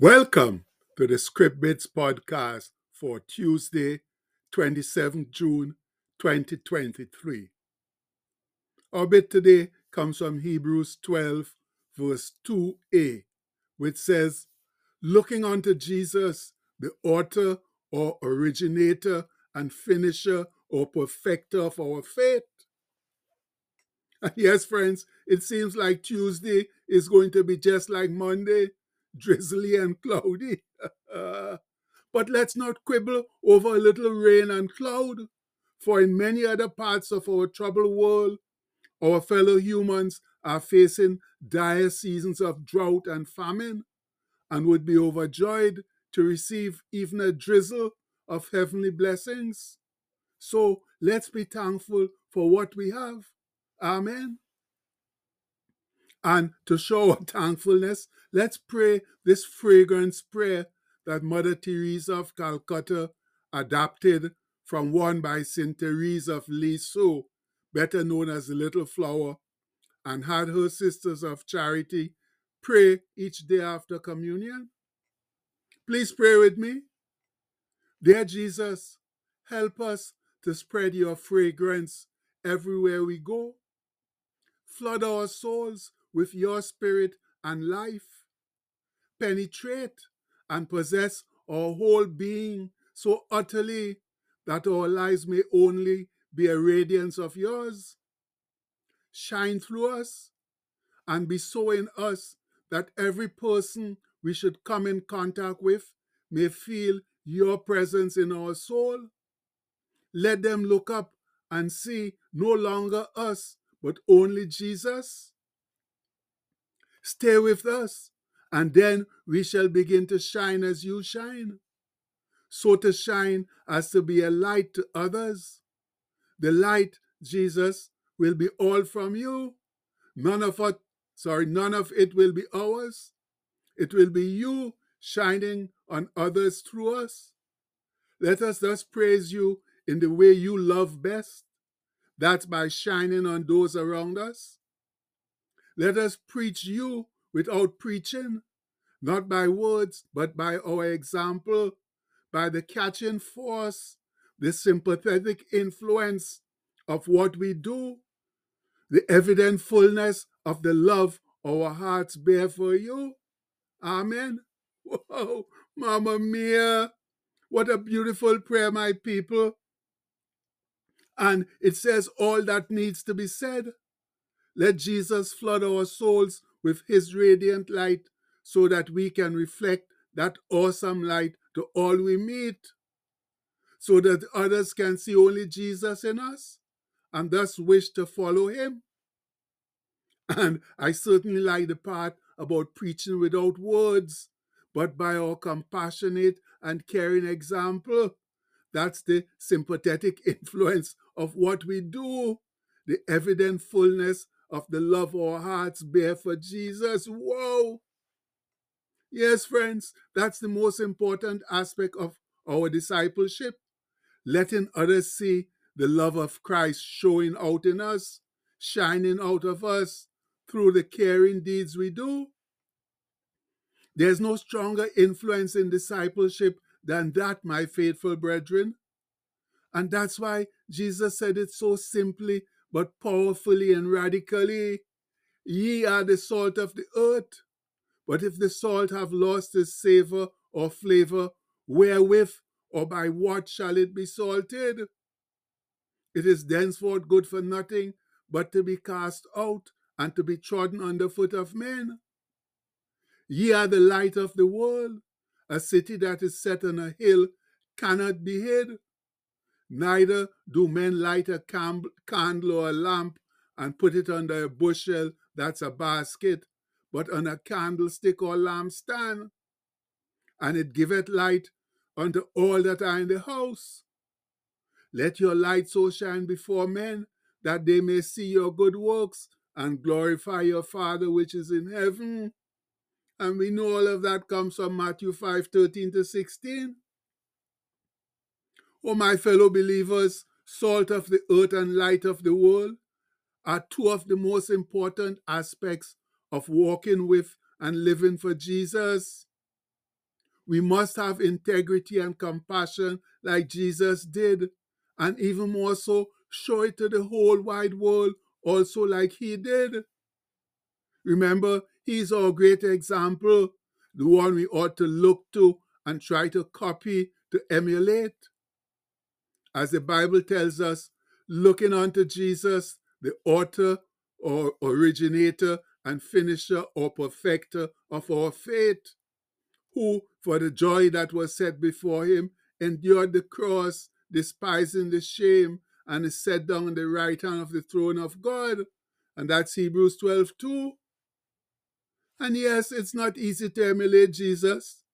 Welcome to the Script Bits podcast for Tuesday, 27th June 2023. Our bit today comes from Hebrews 12, verse 2a, which says, Looking unto Jesus, the author or originator and finisher or perfecter of our faith. And yes, friends, it seems like Tuesday is going to be just like Monday drizzly and cloudy. but let's not quibble over a little rain and cloud, for in many other parts of our troubled world, our fellow humans are facing dire seasons of drought and famine and would be overjoyed to receive even a drizzle of heavenly blessings. So let's be thankful for what we have. Amen. And to show our thankfulness, let's pray this fragrance prayer that Mother Teresa of Calcutta adapted from one by St. Therese of Lisieux, better known as the Little Flower, and had her sisters of charity pray each day after communion. Please pray with me. Dear Jesus, help us to spread your fragrance everywhere we go. Flood our souls with your spirit and life. Penetrate and possess our whole being so utterly that our lives may only be a radiance of yours. Shine through us and be so in us that every person we should come in contact with may feel your presence in our soul. Let them look up and see no longer us, but only Jesus. Stay with us, and then we shall begin to shine as you shine. So to shine as to be a light to others. The light, Jesus, will be all from you. None of it, sorry, none of it will be ours. It will be you shining on others through us. Let us thus praise you in the way you love best. That's by shining on those around us. Let us preach you without preaching, not by words, but by our example, by the catching force, the sympathetic influence of what we do, the evident fullness of the love our hearts bear for you. Amen. Whoa, Mama Mia. What a beautiful prayer, my people. And it says all that needs to be said. Let Jesus flood our souls with his radiant light so that we can reflect that awesome light to all we meet, so that others can see only Jesus in us and thus wish to follow him. And I certainly like the part about preaching without words, but by our compassionate and caring example. That's the sympathetic influence of what we do, the evident fullness of the love our hearts bear for Jesus. Whoa! Yes, friends, that's the most important aspect of our discipleship. Letting others see the love of Christ showing out in us, shining out of us through the caring deeds we do. There's no stronger influence in discipleship than that, my faithful brethren. And that's why Jesus said it so simply but powerfully and radically. Ye are the salt of the earth. But if the salt have lost its savor or flavor, wherewith or by what shall it be salted? It is thenceforth good for nothing but to be cast out and to be trodden under foot of men. Ye are the light of the world. A city that is set on a hill cannot be hid. Neither do men light a candle or a lamp and put it under a bushel, that's a basket, but on a candlestick or lampstand. And it giveth light unto all that are in the house. Let your light so shine before men that they may see your good works and glorify your Father which is in heaven. And we know all of that comes from Matthew 5 13 to 16. O my fellow believers, salt of the earth and light of the world are two of the most important aspects of walking with and living for Jesus. We must have integrity and compassion like Jesus did, and even more so, show it to the whole wide world also like he did. Remember, he's our great example, the one we ought to look to and try to copy, to emulate. As the Bible tells us, looking unto Jesus, the author or originator and finisher or perfecter of our faith, who, for the joy that was set before him, endured the cross, despising the shame, and is set down on the right hand of the throne of God. And that's Hebrews 12 two. And yes, it's not easy to emulate Jesus.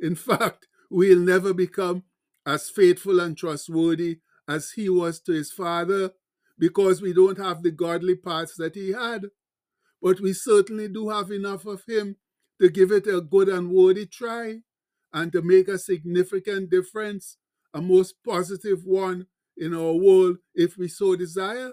In fact, we'll never become as faithful and trustworthy as he was to his father because we don't have the godly parts that he had. But we certainly do have enough of him to give it a good and worthy try and to make a significant difference, a most positive one in our world if we so desire.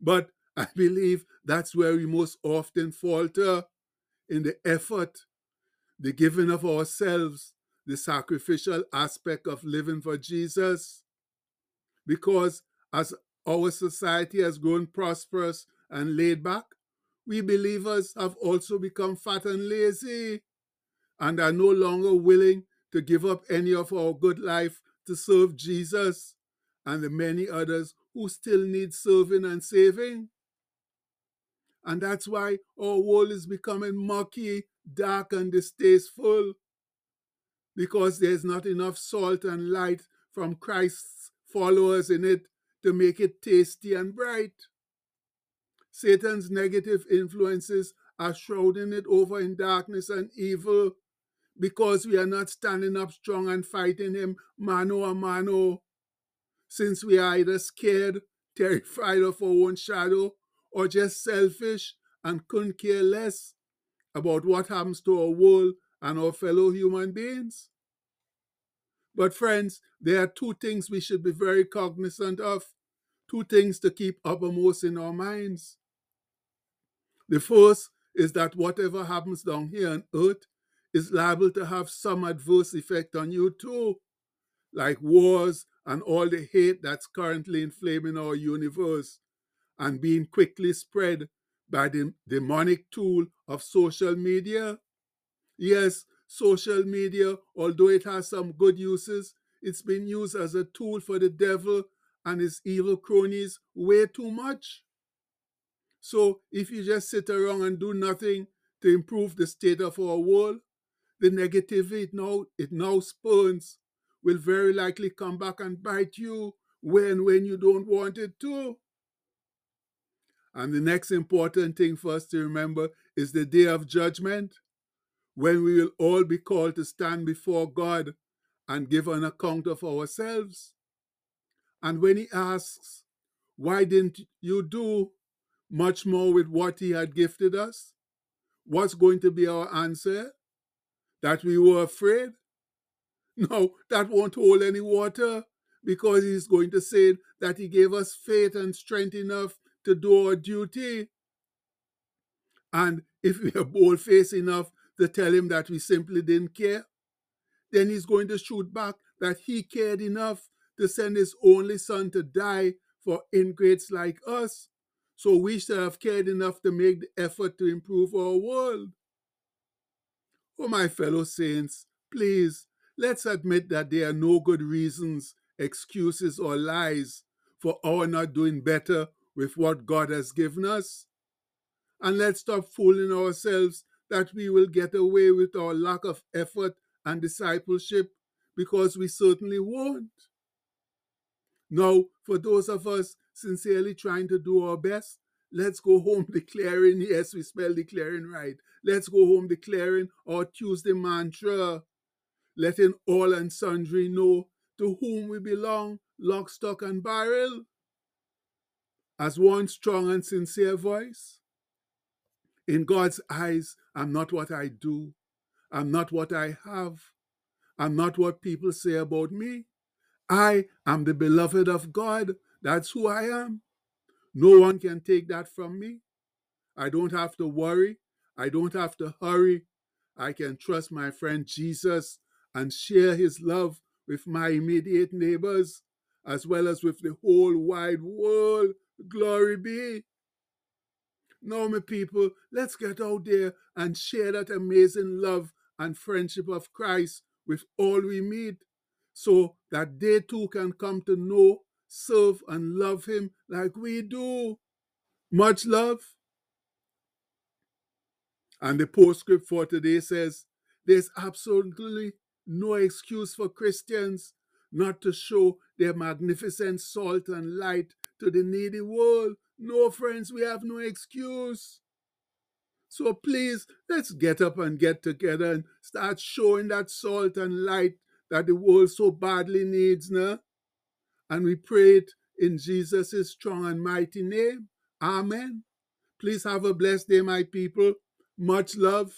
But I believe that's where we most often falter in the effort, the giving of ourselves, the sacrificial aspect of living for Jesus. Because as our society has grown prosperous and laid back, we believers have also become fat and lazy and are no longer willing to give up any of our good life to serve Jesus and the many others who still need serving and saving. And that's why our world is becoming murky, dark, and distasteful because there's not enough salt and light from Christ's followers in it to make it tasty and bright. Satan's negative influences are shrouding it over in darkness and evil because we are not standing up strong and fighting him mano a mano. Since we are either scared, terrified of our own shadow, or just selfish and couldn't care less about what happens to our world and our fellow human beings. But, friends, there are two things we should be very cognizant of, two things to keep uppermost in our minds. The first is that whatever happens down here on earth is liable to have some adverse effect on you too, like wars and all the hate that's currently inflaming our universe and being quickly spread by the demonic tool of social media. Yes, social media, although it has some good uses, it's been used as a tool for the devil and his evil cronies way too much. So if you just sit around and do nothing to improve the state of our world, the negativity it now, it now spurns will very likely come back and bite you when when you don't want it to. And the next important thing for us to remember is the day of judgment, when we will all be called to stand before God and give an account of ourselves. And when He asks, Why didn't you do much more with what He had gifted us? What's going to be our answer? That we were afraid? No, that won't hold any water because He's going to say that He gave us faith and strength enough to do our duty. And if we are bold faced enough to tell him that we simply didn't care, then he's going to shoot back that he cared enough to send his only son to die for ingrates like us. So we should have cared enough to make the effort to improve our world. Oh, my fellow saints, please, let's admit that there are no good reasons, excuses, or lies for our not doing better with what God has given us. And let's stop fooling ourselves that we will get away with our lack of effort and discipleship because we certainly won't. Now, for those of us sincerely trying to do our best, let's go home declaring, yes, we spell declaring right. Let's go home declaring our Tuesday mantra, letting all and sundry know to whom we belong, lock, stock, and barrel as one strong and sincere voice. In God's eyes, I'm not what I do. I'm not what I have. I'm not what people say about me. I am the beloved of God. That's who I am. No one can take that from me. I don't have to worry. I don't have to hurry. I can trust my friend Jesus and share his love with my immediate neighbors as well as with the whole wide world. Glory be. Now, my people, let's get out there and share that amazing love and friendship of Christ with all we meet so that they too can come to know, serve, and love Him like we do. Much love. And the postscript for today says there's absolutely no excuse for Christians not to show their magnificent salt and light to the needy world. No, friends, we have no excuse. So please, let's get up and get together and start showing that salt and light that the world so badly needs now. And we pray it in Jesus' strong and mighty name. Amen. Please have a blessed day, my people. Much love.